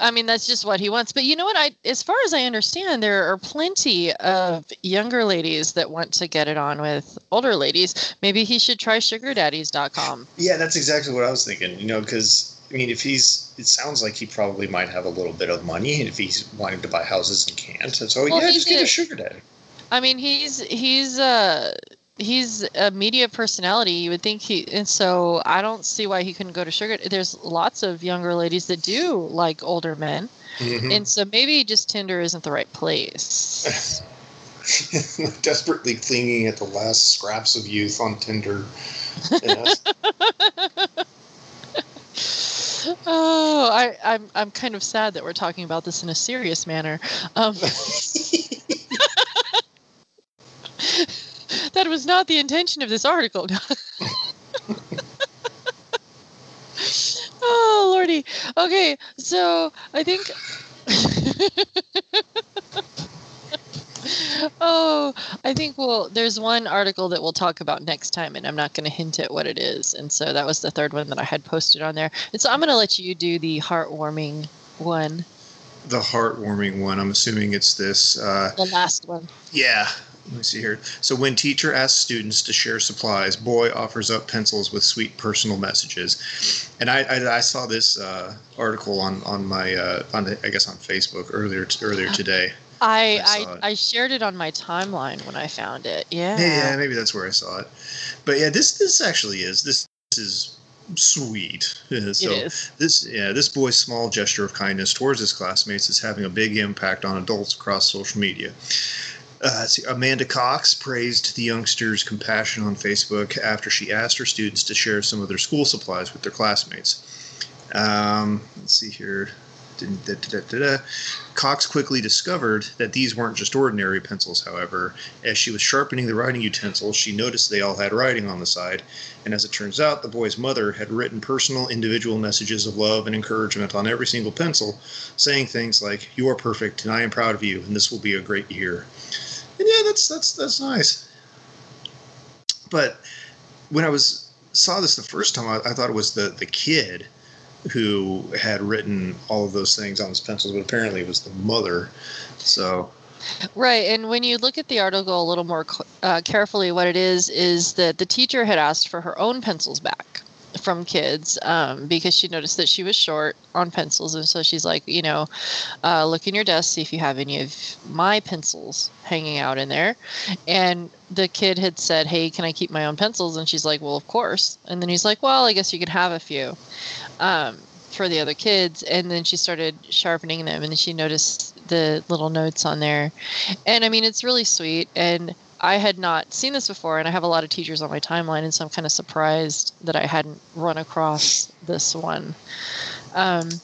I mean, that's just what he wants. But you know what? I, as far as I understand, there are plenty of younger ladies that want to get it on with older ladies. Maybe he should try SugarDaddies.com. Yeah, that's exactly what I was thinking. You know, because I mean, if he's, it sounds like he probably might have a little bit of money, and if he's wanting to buy houses and can't, and so Well, yeah, just get a sugar daddy. I mean, he's he's uh he's a media personality. You would think he, and so I don't see why he couldn't go to Sugar. There's lots of younger ladies that do like older men, Mhm. and so maybe just Tinder isn't the right place. Desperately clinging at the last scraps of youth on Tinder. Oh, I, I'm I'm kind of sad that we're talking about this in a serious manner. Um, that was not the intention of this article. oh lordy. Okay, so I think. oh, I think well, there's one article that we'll talk about next time, and I'm not going to hint at what it is. And so that was the third one that I had posted on there. And so I'm going to let you do the heartwarming one, The heartwarming one. I'm assuming it's this. Uh, the last one. yeah. Let me see here. So when teacher asks students to share supplies, boy offers up pencils with sweet personal messages. And I, I, I saw this uh, article on on my uh, on the, I guess on Facebook earlier earlier today. I I. I, I shared it on my timeline when I found it. Yeah. Yeah, maybe that's where I saw it. But yeah, this this actually is this this is sweet. So it is. this yeah, this boy's small gesture of kindness towards his classmates is having a big impact on adults across social media. Uh, Amanda Cox praised the youngster's compassion on Facebook after she asked her students to share some of their school supplies with their classmates. Um, let's see here. Da- da- da. Cox quickly discovered that these weren't just ordinary pencils, however. As she was sharpening the writing utensils, she noticed they all had writing on the side. And as it turns out, the boy's mother had written personal, individual messages of love and encouragement on every single pencil, saying things like, You are perfect, and I am proud of you, and this will be a great year. And yeah, that's that's that's nice. But when I was saw this the first time, I, I thought it was the the kid who had written all of those things on his pencils, but apparently it was the mother. So Right, and when you look at the article a little more uh, carefully, what it is is that the teacher had asked for her own pencils back from kids um, because she noticed that she was short on pencils, and so she's like, you know, uh, look in your desk, see if you have any of my pencils hanging out in there. And the kid had said, "Hey, can I keep my own pencils?" And she's like, "Well, of course." And then he's like, "Well, I guess you could have a few." Um, for the other kids and then she started sharpening them and she noticed the little notes on there and i mean it's really sweet and i had not seen this before and i have a lot of teachers on my timeline and so i'm kind of surprised that i hadn't run across this one um,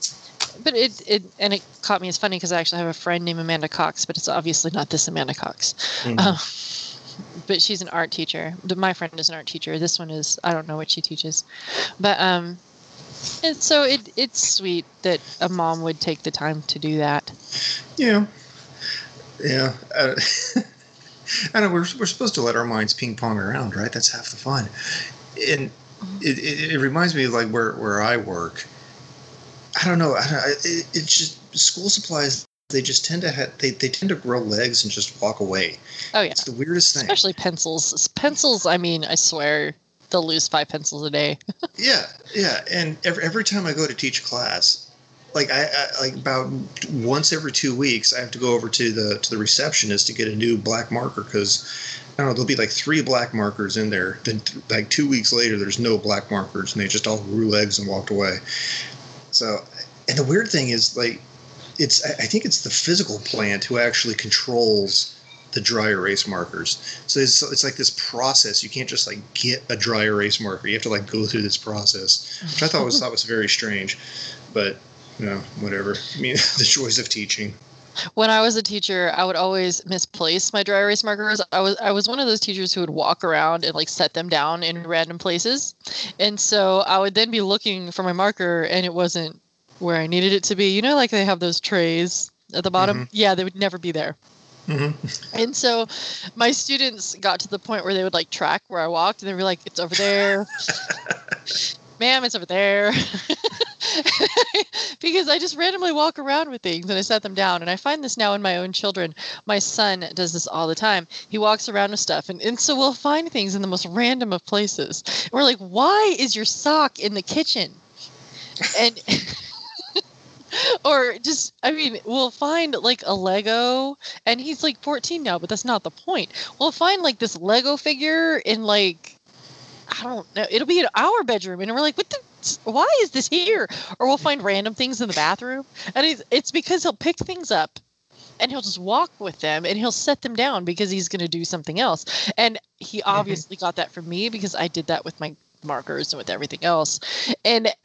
but it, it and it caught me as funny because i actually have a friend named amanda cox but it's obviously not this amanda cox Mhm. um, but she's an art teacher my friend is an art teacher this one is i don't know what she teaches but um and so it it's sweet that a mom would take the time to do that. yeah, yeah. Uh, I know we're we're supposed to let our minds ping pong around, right? That's half the fun. And it, it, it reminds me of like where where I work. I don't know. I don't, it, it's just school supplies. They just tend to have, they, they tend to grow legs and just walk away. Oh yeah, It's the weirdest thing. especially pencils. Pencils. I mean, I swear they'll lose five pencils a day. Yeah, yeah. And every, every time I go to teach class, like I, I like about once every two weeks, I have to go over to the to the receptionist to get a new black marker because I don't know there'll be like three black markers in there. Then th- like two weeks later, there's no black markers, and they just all grew legs and walked away. So, and the weird thing is like, it's I I think it's the physical plant who actually controls the dry erase markers. So it's, it's like this process. You can't just like get a dry erase marker. You have to like go through this process, which I thought was thought was very strange. But you know, whatever. I mean, the joys of teaching. When I was a teacher, I would always misplace my dry erase markers. I was I was one of those teachers who would walk around and like set them down in random places, and so I would then be looking for my marker, and it wasn't where I needed it to be. You know, like they have those trays at the bottom. Yeah, they would never be there. Mm-hmm. And so my students got to the point where they would like track where I walked and they'd be like, it's over there. Ma'am, it's over there. because I just randomly walk around with things and I set them down. And I find this now in my own children. My son does this all the time. He walks around with stuff and, and so we'll find things in the most random of places. And we're like, why is your sock in the kitchen? And or just i mean we'll find like a lego and he's like 14 now but that's not the point we'll find like this lego figure in like i don't know. It'll be in our bedroom. And we're like what the why is this here? Or we'll find random things in the bathroom. And it's, it's because he'll pick things up and he'll just walk with them and he'll set them down because he's going to do something else. And he mm-hmm. obviously got that from me because i did that with my markers and with everything else. And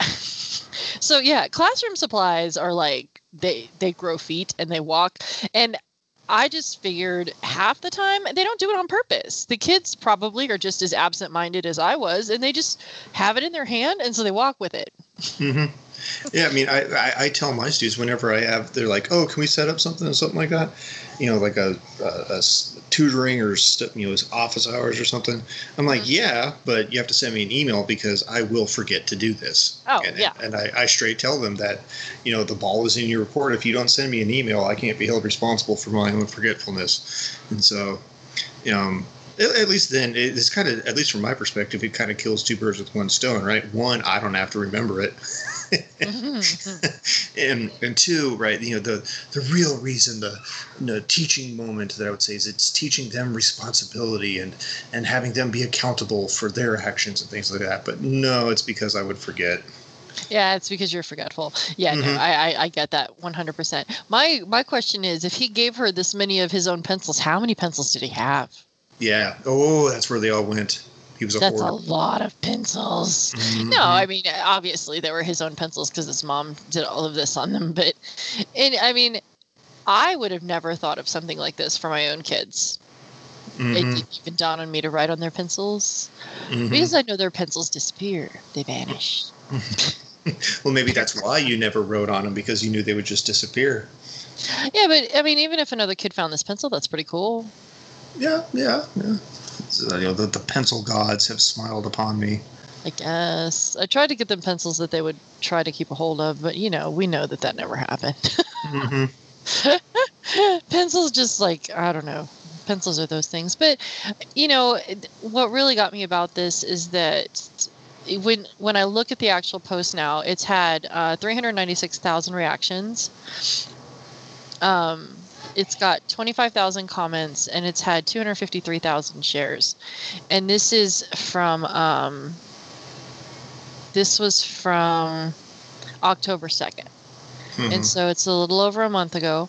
So yeah, classroom supplies are like they they grow feet and they walk. And I just figured half the time they don't do it on purpose. The kids probably are just as absent-minded as I was and they just have it in their hand and so they walk with it. hmm Yeah, I mean, I, I, I tell my students whenever I have, they're like, "Oh, can we set up something or something like that?" You know, like a a tutoring or you know, office hours or something. I'm like, Mm-hmm. "Yeah, but you have to send me an email because I will forget to do this." Oh, and, yeah. And I, I straight tell them that, you know, the ball is in your report. If you don't send me an email, I can't be held responsible for my own forgetfulness. And so, um, at least then it's kind of, at least from my perspective, it kind of kills two birds with one stone, right? One, I don't have to remember it. and and two, right? You know, the the real reason, the you know, teaching moment that I would say is it's teaching them responsibility and and having them be accountable for their actions and things like that. But no, it's because I would forget. Yeah, it's because you're forgetful. Yeah, no, Mhm. I, I I get that 100%. My my question is, if he gave her this many of his own pencils, how many pencils did he have? Yeah. Oh, that's where they all went. He was a That's a lot of pencils. Mhm. No, I mean obviously they were his own pencils because his mom did all of this on them. But, and I mean, I would have never thought of something like this for my own kids. It Mhm. didn't even dawn on me to write on their pencils Mhm. because I know their pencils disappear. They vanish. well, maybe that's why you never wrote on them because you knew they would just disappear. Yeah, but I mean, even if another kid found this pencil, that's pretty cool. Yeah, yeah, yeah. So, you know, the, the pencil gods have smiled upon me. I guess. I tried to get them pencils that they would try to keep a hold of, but you know, we know that that never happened. hmm pencils just like i don't know. Pencils are those things. But you know what really got me about this is that when when i look at the actual post now it's had uh, 396000 reactions. Um, it's got 25000 comments and it's had 253000 shares. And this is from um, this was from october 2nd Mm-hmm. and so it's a little over a month ago.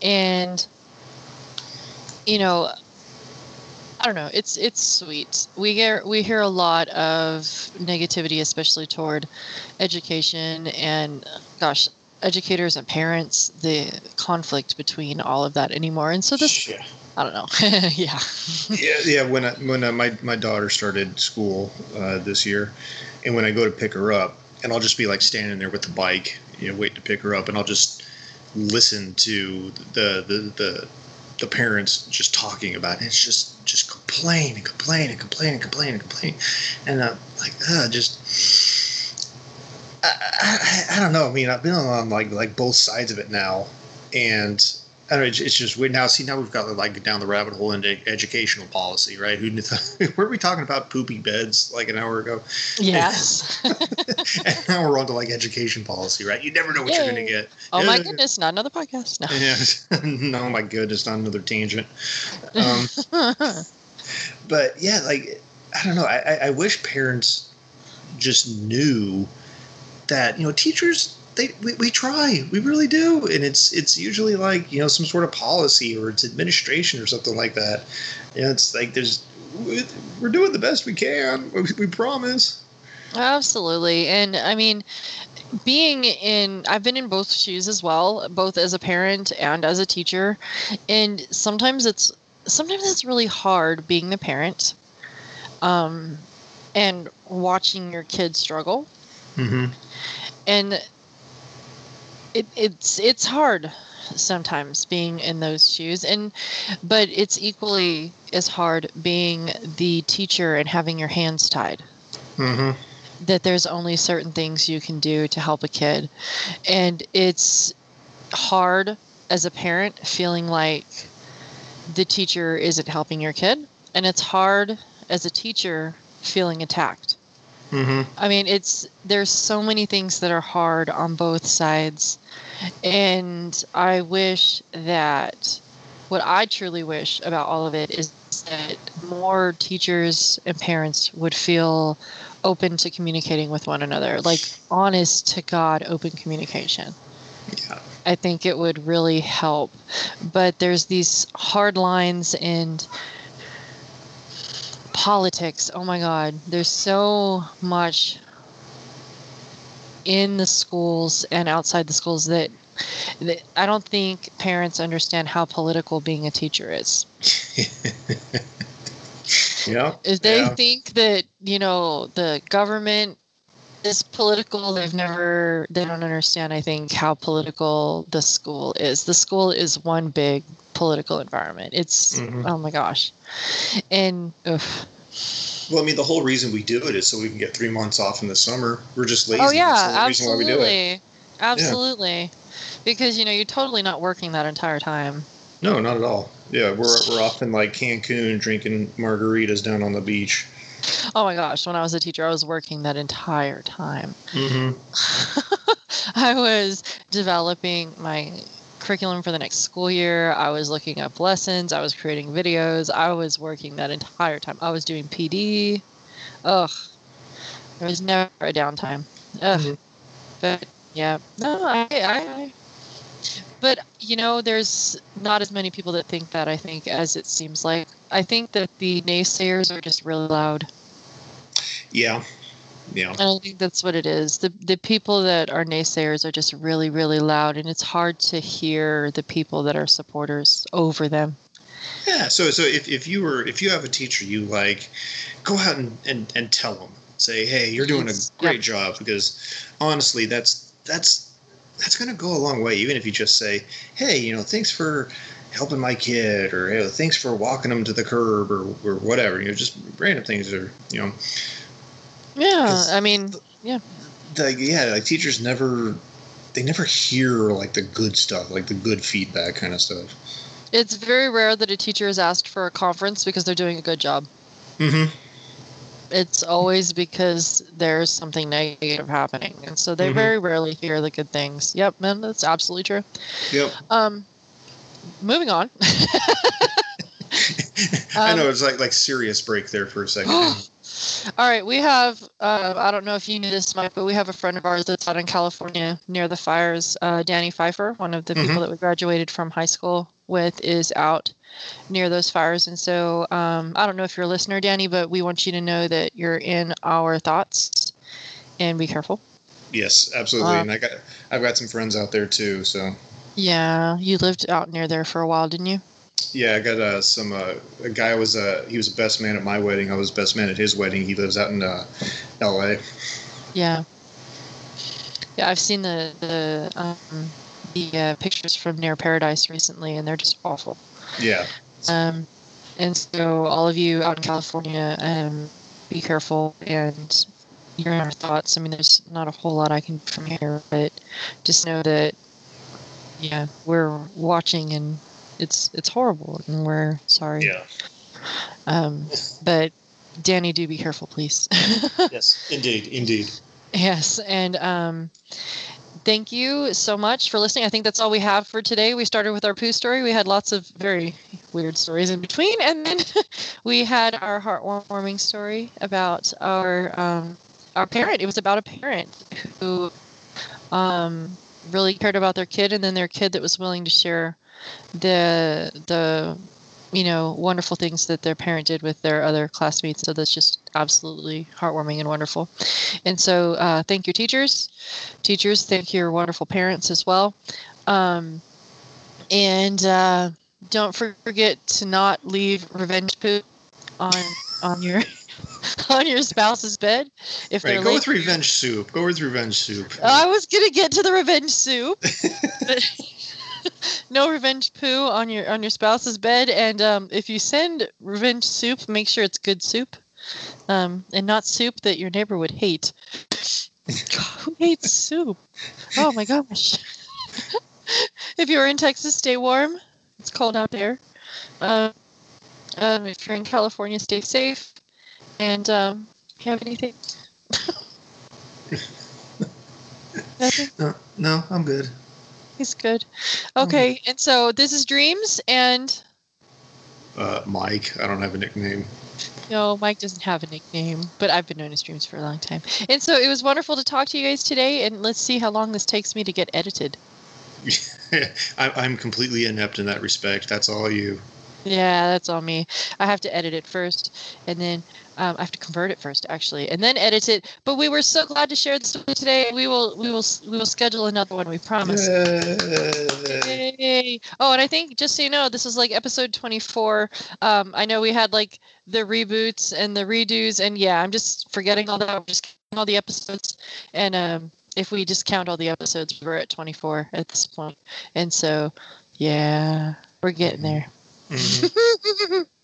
And you know i don't know it's it's sweet. We hear we hear a lot of negativity especially toward education and gosh educators and parents the conflict between all of that anymore and so this yeah. i don't know yeah yeah, yeah. When I, when uh, my my daughter started school uh, this year, and when I go to pick her up, and I'll just be like standing there with the bike, you know, waiting to pick her up, and I'll just listen to the the the, the parents just talking about it. It's just just complain and complain and complain and complain and complain, and uh, like uh, just. I, I, I don't know. I mean, I've been on like like both sides of it now, and I don't know, it's, it's just weird now. See, now we've got like down the rabbit hole into educational policy, right? Who knew were we talking about poopy beds like an hour ago? yes and now we're on to like education policy, right? You never know what you're going to get. oh my goodness not another podcast no Yeah. no, my goodness, not another tangent. Um, but yeah, like I don't know. I, I- I wish parents just knew that you know teachers they we, we try we really do and it's it's usually like you know some sort of policy or it's administration or something like that know it's like there's we- we're doing the best we can we, we promise Absolutely. And I mean, being in, I've been in both shoes as well, both as a parent and as a teacher. And sometimes it's, sometimes it's really hard being the parent um, and watching your kids struggle. Mm-hmm. And it, it's, it's hard sometimes being in those shoes and but it's equally as hard being the teacher and having your hands tied Mm-hmm. that there's only certain things you can do to help a kid. And it's hard as a parent feeling like the teacher isn't helping your kid. And it's hard as a teacher feeling attacked. Mm-hmm. I mean, it's there's so many things that are hard on both sides. And I wish that what I truly wish about all of it is that more teachers and parents would feel open to communicating with one another, like honest to God open communication. Yeah. I think it would really help. But there's these hard lines and politics. Oh my God. There's so much in the schools and outside the schools that, that I don't think parents understand how political being a teacher is. Yeah. If they yeah. think that, you know, the government is political, they've never, they don't understand, I think, how political the school is. The school is one big political environment. It's, Mhm. oh my gosh. And, ugh. Well, I mean, the whole reason we do it is so we can get three months off in the summer. We're just lazy. oh, yeah, the whole reason why we do it. absolutely. Absolutely. Because, you know, you're totally not working that entire time. No, not at all. Yeah, we're we're off in like Cancun drinking margaritas down on the beach. Oh my gosh, when I was a teacher, I was working that entire time. Mm-hmm. I was developing my curriculum for the next school year. I was looking up lessons. I was creating videos. I was working that entire time. I was doing PD. Ugh. There was never a downtime. Ugh. Mhm. But yeah, no, I, I. But you know, there's not as many people that think that. I think as it seems like. I think that the naysayers are just really loud. Yeah, yeah. And I think that's what it is. The the people that are naysayers are just really, really loud, and it's hard to hear the people that are supporters over them. Yeah. So so if, if you were if you have a teacher you like, go out and, and, and tell them. Say, hey, you're doing a great Yep. job because honestly, that's that's that's gonna go a long way. Even if you just say, hey, you know, thanks for helping my kid, or hey, thanks for walking them to the curb, or or whatever. You know, just random things, or you know, yeah I mean, yeah. like yeah, like teachers never they never hear like the good stuff, like the good feedback kind of stuff. it's very rare that a teacher is asked for a conference because they're doing a good job. Mm-hmm. It's always because there's something negative happening, and so they Mhm. very rarely hear the good things. Yep, man, that's absolutely true. Yep. Um, moving on. I Um, know it's like like serious break there for a second. All right, we have. Uh, I don't know if you knew this, Mike, but we have a friend of ours that's out in California near the fires. Uh, Danny Pfeiffer, one of the Mhm. people that we graduated from high school with, is out near those fires. And so um, I don't know if you're a listener, Danny, but we want you to know that you're in our thoughts and be careful. yes, absolutely. Uh, and I got I've got some friends out there too. So Yeah, you lived out near there for a while, didn't you? yeah, I got uh, some uh, a guy was uh, he was a best man at my wedding. I was best man at his wedding. He lives out in uh, L.A. Yeah. Yeah, I've seen the the um, the uh, pictures from near Paradise recently, and they're just awful. Yeah. Um, and so, all of you out in California, um, be careful and you're thoughts. I mean, there's not a whole lot I can do from here, but just know that, yeah, we're watching and it's it's horrible, and we're sorry. Yeah. Um, but Danny, do be careful, please. Yes. Indeed. Indeed. Yes, and um, thank you so much for listening. I think that's all we have for today. We started with our poo story. We had lots of very weird stories in between, and then we had our heartwarming story about our um, our parent. It was about a parent who um, really cared about their kid, and then their kid that was willing to share the the you know wonderful things that their parent did with their other classmates. So that's just absolutely heartwarming and wonderful. And so, uh, thank your teachers. Teachers, thank your wonderful parents as well. Um, and uh, don't forget to not leave revenge poop on on your on your spouse's bed if Right. they're Go late. with revenge soup. Go with revenge soup. I was gonna get to the revenge soup. no revenge poo on your on your spouse's bed, and um, if you send revenge soup, make sure it's good soup, um, and not soup that your neighbor would hate. Who hates soup? Oh my gosh! if you're in Texas, stay warm. It's cold out there. Um, um, if you're in California, stay safe. And um, you have anything? No, no, I'm good. He's good. Okay, and so this is Dreams, and Uh, Mike. I don't have a nickname. no, Mike doesn't have a nickname, but I've been known as Dreams for a long time. And so it was wonderful to talk to you guys today, and let's see how long this takes me to get edited. I, I'm completely inept in that respect. That's all you. Yeah, that's all me. I have to edit it first, and then um, I have to convert it first, actually, and then edit it. But we were so glad to share this with today. We will, we will, we will schedule another one. We promise. Yay. Yay. Oh, and I think just so you know, this is like episode 24. Um, I know we had like the reboots and the redos, and yeah, I'm just forgetting all that. I'm just all the episodes, and um, if we just count all the episodes, we're at 24 at this point. And so, yeah, we're getting there. Mhm.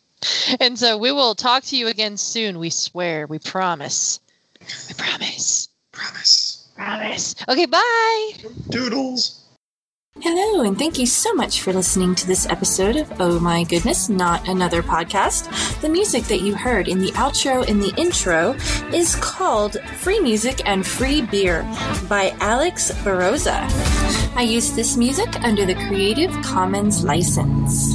and so we will talk to you again soon. We swear. We promise. We promise. Promise. Promise. Okay, bye. Doodles. Hello, and thank you so much for listening to this episode of Oh My Goodness, Not Another Podcast. The music that you heard in the outro and the intro is called Free Music and Free Beer by Alex Beroza. I use this music under the Creative Commons license.